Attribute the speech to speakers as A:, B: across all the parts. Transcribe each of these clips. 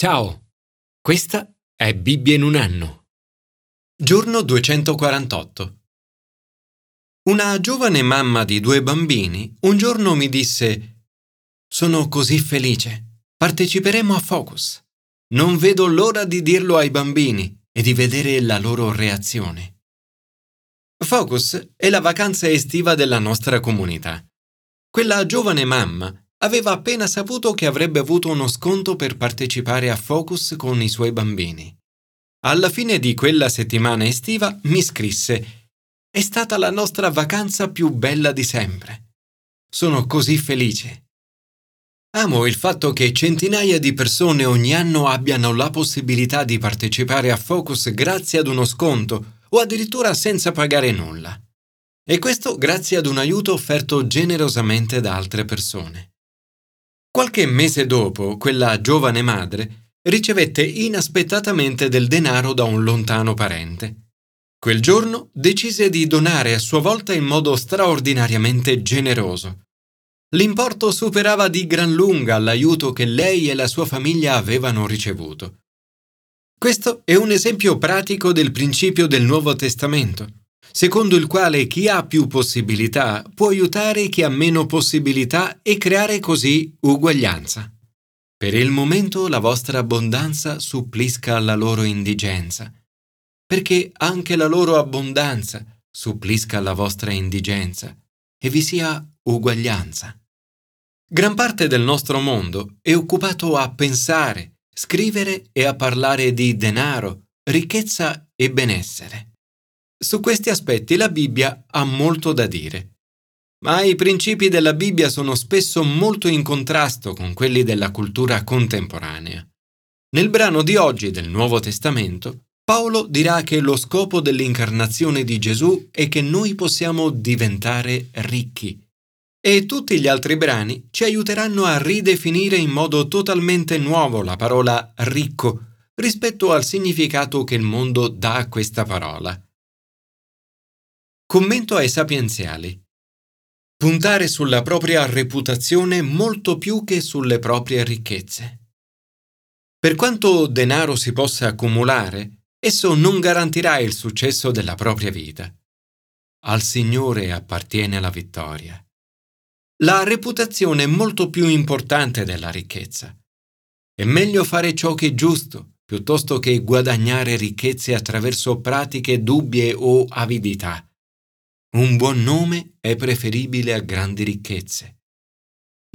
A: Ciao, questa è Bibbia in un anno. Giorno 248. Una giovane mamma di due bambini un giorno mi disse Sono così felice. Parteciperemo a Focus. Non vedo l'ora di dirlo ai bambini e di vedere la loro reazione. Focus è la vacanza estiva della nostra comunità. Quella giovane mamma aveva appena saputo che avrebbe avuto uno sconto per partecipare a Focus con i suoi bambini. Alla fine di quella settimana estiva mi scrisse È stata la nostra vacanza più bella di sempre. Sono così felice. Amo il fatto che centinaia di persone ogni anno abbiano la possibilità di partecipare a Focus grazie ad uno sconto o addirittura senza pagare nulla. E questo grazie ad un aiuto offerto generosamente da altre persone. Qualche mese dopo, quella giovane madre ricevette inaspettatamente del denaro da un lontano parente. Quel giorno decise di donare a sua volta in modo straordinariamente generoso. L'importo superava di gran lunga l'aiuto che lei e la sua famiglia avevano ricevuto. Questo è un esempio pratico del principio del Nuovo Testamento secondo il quale chi ha più possibilità può aiutare chi ha meno possibilità e creare così uguaglianza. Per il momento la vostra abbondanza supplisca alla loro indigenza, perché anche la loro abbondanza supplisca alla vostra indigenza e vi sia uguaglianza. Gran parte del nostro mondo è occupato a pensare, scrivere e a parlare di denaro, ricchezza e benessere. Su questi aspetti la Bibbia ha molto da dire. Ma i principi della Bibbia sono spesso molto in contrasto con quelli della cultura contemporanea. Nel brano di oggi del Nuovo Testamento, Paolo dirà che lo scopo dell'incarnazione di Gesù è che noi possiamo diventare ricchi. E tutti gli altri brani ci aiuteranno a ridefinire in modo totalmente nuovo la parola ricco rispetto al significato che il mondo dà a questa parola. Commento ai sapienziali. Puntare sulla propria reputazione molto più che sulle proprie ricchezze. Per quanto denaro si possa accumulare, esso non garantirà il successo della propria vita. Al Signore appartiene la vittoria. La reputazione è molto più importante della ricchezza. È meglio fare ciò che è giusto piuttosto che guadagnare ricchezze attraverso pratiche dubbie o avidità. Un buon nome è preferibile a grandi ricchezze.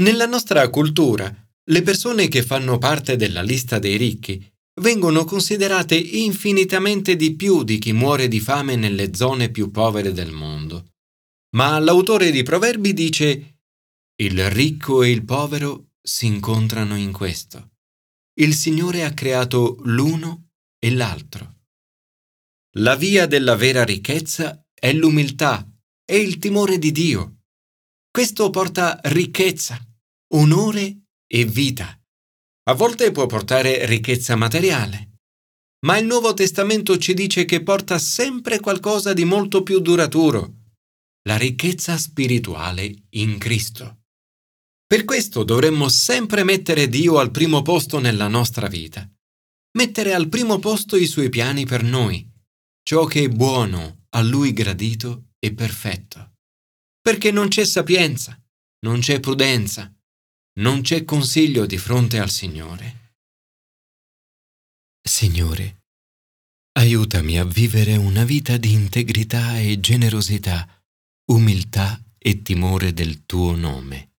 A: Nella nostra cultura, le persone che fanno parte della lista dei ricchi vengono considerate infinitamente di più di chi muore di fame nelle zone più povere del mondo. Ma l'autore di Proverbi dice Il ricco e il povero si incontrano in questo. Il Signore ha creato l'uno e l'altro. La via della vera ricchezza è l'umiltà e il timore di Dio. Questo porta ricchezza, onore e vita. A volte può portare ricchezza materiale, ma il Nuovo Testamento ci dice che porta sempre qualcosa di molto più duraturo, la ricchezza spirituale in Cristo. Per questo dovremmo sempre mettere Dio al primo posto nella nostra vita, mettere al primo posto i suoi piani per noi, ciò che è buono, a lui gradito e perfetto. Perché non c'è sapienza, non c'è prudenza, non c'è consiglio di fronte al Signore. Signore, aiutami a vivere una vita di integrità e generosità, umiltà e timore del tuo nome.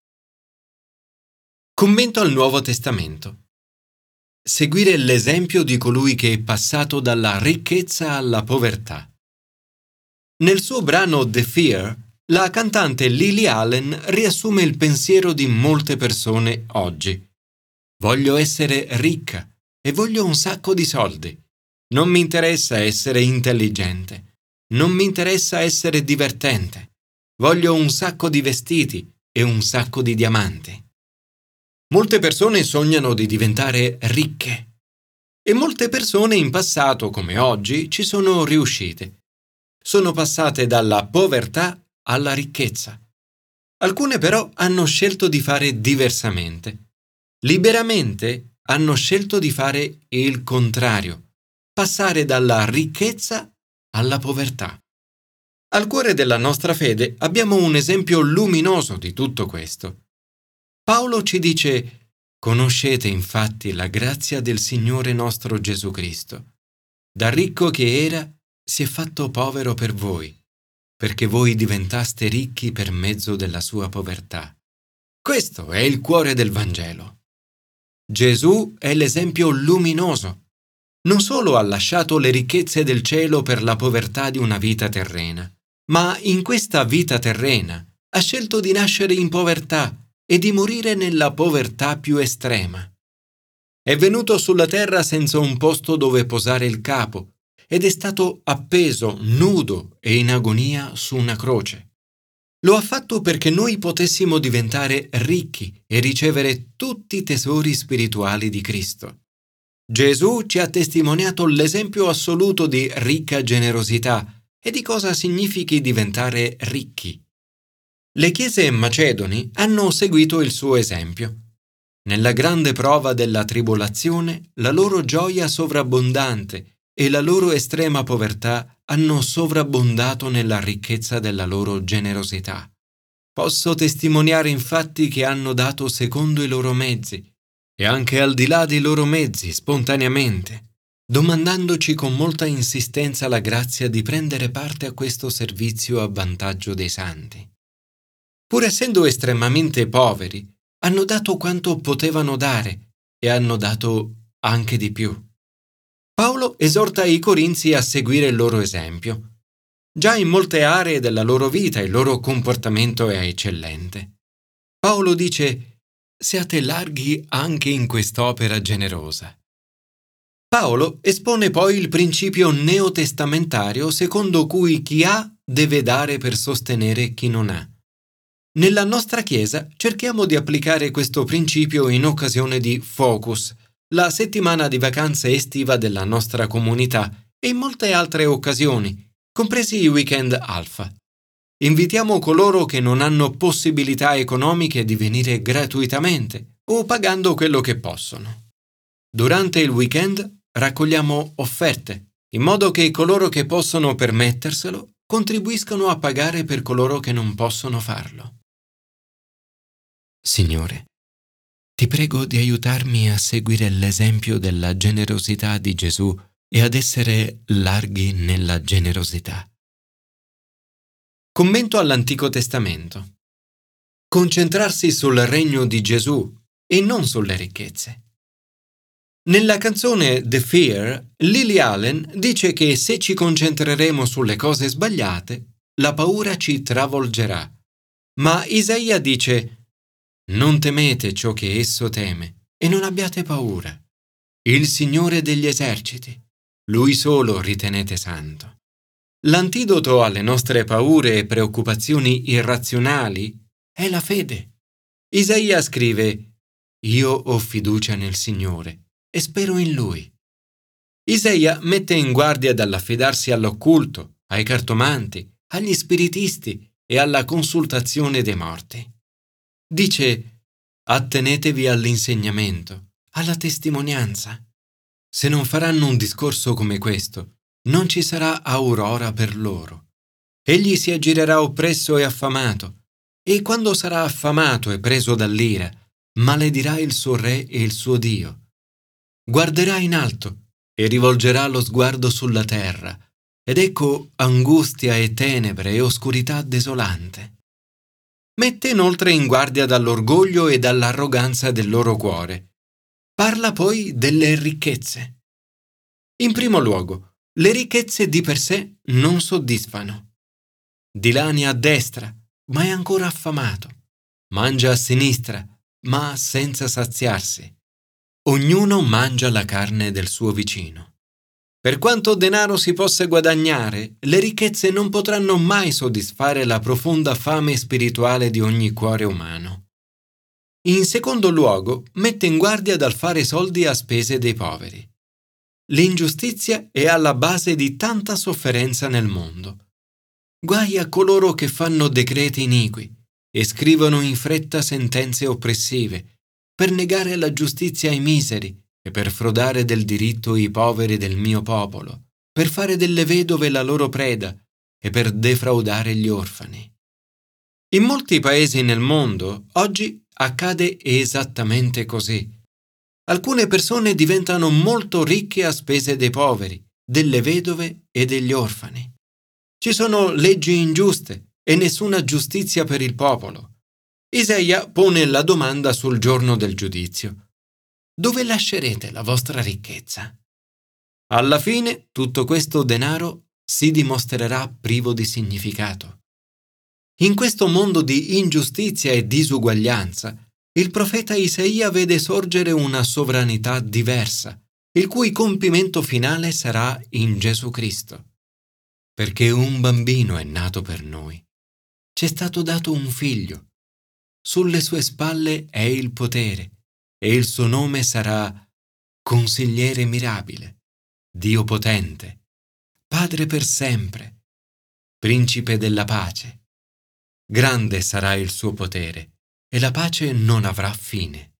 A: Commento al Nuovo Testamento. Seguire l'esempio di colui che è passato dalla ricchezza alla povertà. Nel suo brano The Fear, la cantante Lily Allen riassume il pensiero di molte persone oggi. Voglio essere ricca e voglio un sacco di soldi. Non mi interessa essere intelligente. Non mi interessa essere divertente. Voglio un sacco di vestiti e un sacco di diamanti. Molte persone sognano di diventare ricche e molte persone in passato come oggi ci sono riuscite sono passate dalla povertà alla ricchezza. Alcune però hanno scelto di fare diversamente. Liberamente hanno scelto di fare il contrario, passare dalla ricchezza alla povertà. Al cuore della nostra fede abbiamo un esempio luminoso di tutto questo. Paolo ci dice, conoscete infatti la grazia del Signore nostro Gesù Cristo. Da ricco che era, si è fatto povero per voi, perché voi diventaste ricchi per mezzo della sua povertà. Questo è il cuore del Vangelo. Gesù è l'esempio luminoso. Non solo ha lasciato le ricchezze del cielo per la povertà di una vita terrena, ma in questa vita terrena ha scelto di nascere in povertà e di morire nella povertà più estrema. È venuto sulla terra senza un posto dove posare il capo ed è stato appeso nudo e in agonia su una croce. Lo ha fatto perché noi potessimo diventare ricchi e ricevere tutti i tesori spirituali di Cristo. Gesù ci ha testimoniato l'esempio assoluto di ricca generosità e di cosa significhi diventare ricchi. Le chiese macedoni hanno seguito il suo esempio. Nella grande prova della tribolazione, la loro gioia sovrabbondante e la loro estrema povertà hanno sovrabbondato nella ricchezza della loro generosità. Posso testimoniare infatti che hanno dato secondo i loro mezzi e anche al di là dei loro mezzi, spontaneamente, domandandoci con molta insistenza la grazia di prendere parte a questo servizio a vantaggio dei santi. Pur essendo estremamente poveri, hanno dato quanto potevano dare e hanno dato anche di più. Paolo esorta i corinzi a seguire il loro esempio. Già in molte aree della loro vita il loro comportamento è eccellente. Paolo dice, siate larghi anche in quest'opera generosa. Paolo espone poi il principio neotestamentario secondo cui chi ha deve dare per sostenere chi non ha. Nella nostra Chiesa cerchiamo di applicare questo principio in occasione di Focus, la settimana di vacanze estiva della nostra comunità e in molte altre occasioni, compresi i weekend alfa. Invitiamo coloro che non hanno possibilità economiche di venire gratuitamente o pagando quello che possono. Durante il weekend raccogliamo offerte, in modo che coloro che possono permetterselo contribuiscano a pagare per coloro che non possono farlo. Signore, ti prego di aiutarmi a seguire l'esempio della generosità di Gesù e ad essere larghi nella generosità. Commento all'Antico Testamento. Concentrarsi sul regno di Gesù e non sulle ricchezze. Nella canzone The Fear, Lily Allen dice che se ci concentreremo sulle cose sbagliate, la paura ci travolgerà. Ma Isaia dice, non temete ciò che esso teme e non abbiate paura. Il Signore degli eserciti, Lui solo ritenete santo. L'antidoto alle nostre paure e preoccupazioni irrazionali è la fede. Isaia scrive, Io ho fiducia nel Signore e spero in lui. Isaia mette in guardia dall'affidarsi all'occulto, ai cartomanti, agli spiritisti e alla consultazione dei morti. Dice, attenetevi all'insegnamento, alla testimonianza. Se non faranno un discorso come questo, non ci sarà aurora per loro. Egli si aggirerà oppresso e affamato, e quando sarà affamato e preso dall'ira, maledirà il suo re e il suo Dio guarderà in alto e rivolgerà lo sguardo sulla terra, ed ecco angustia e tenebre e oscurità desolante. Mette inoltre in guardia dall'orgoglio e dall'arroganza del loro cuore. Parla poi delle ricchezze. In primo luogo, le ricchezze di per sé non soddisfano. Dilania a destra, ma è ancora affamato. Mangia a sinistra, ma senza saziarsi. Ognuno mangia la carne del suo vicino. Per quanto denaro si possa guadagnare, le ricchezze non potranno mai soddisfare la profonda fame spirituale di ogni cuore umano. In secondo luogo, mette in guardia dal fare soldi a spese dei poveri. L'ingiustizia è alla base di tanta sofferenza nel mondo. Guai a coloro che fanno decreti iniqui e scrivono in fretta sentenze oppressive per negare la giustizia ai miseri e per frodare del diritto i poveri del mio popolo, per fare delle vedove la loro preda e per defraudare gli orfani. In molti paesi nel mondo oggi accade esattamente così. Alcune persone diventano molto ricche a spese dei poveri, delle vedove e degli orfani. Ci sono leggi ingiuste e nessuna giustizia per il popolo. Isaia pone la domanda sul giorno del giudizio. Dove lascerete la vostra ricchezza? Alla fine tutto questo denaro si dimostrerà privo di significato. In questo mondo di ingiustizia e disuguaglianza, il profeta Isaia vede sorgere una sovranità diversa, il cui compimento finale sarà in Gesù Cristo. Perché un bambino è nato per noi. Ci è stato dato un figlio. Sulle sue spalle è il potere e il suo nome sarà Consigliere mirabile, Dio potente, Padre per sempre, Principe della pace. Grande sarà il suo potere e la pace non avrà fine.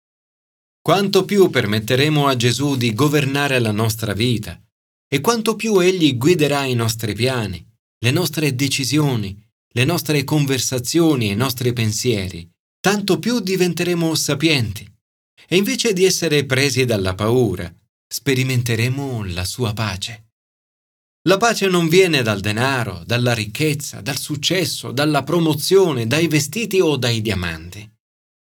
A: Quanto più permetteremo a Gesù di governare la nostra vita e quanto più Egli guiderà i nostri piani, le nostre decisioni, le nostre conversazioni e i nostri pensieri, tanto più diventeremo sapienti e invece di essere presi dalla paura, sperimenteremo la sua pace. La pace non viene dal denaro, dalla ricchezza, dal successo, dalla promozione, dai vestiti o dai diamanti.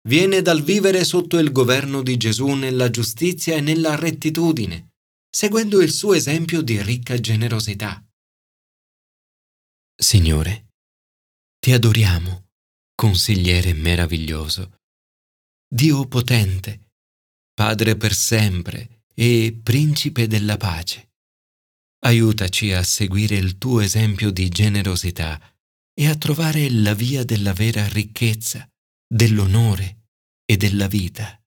A: Viene dal vivere sotto il governo di Gesù nella giustizia e nella rettitudine, seguendo il suo esempio di ricca generosità. Signore, ti adoriamo, consigliere meraviglioso, Dio potente, Padre per sempre e Principe della pace. Aiutaci a seguire il tuo esempio di generosità e a trovare la via della vera ricchezza, dell'onore e della vita.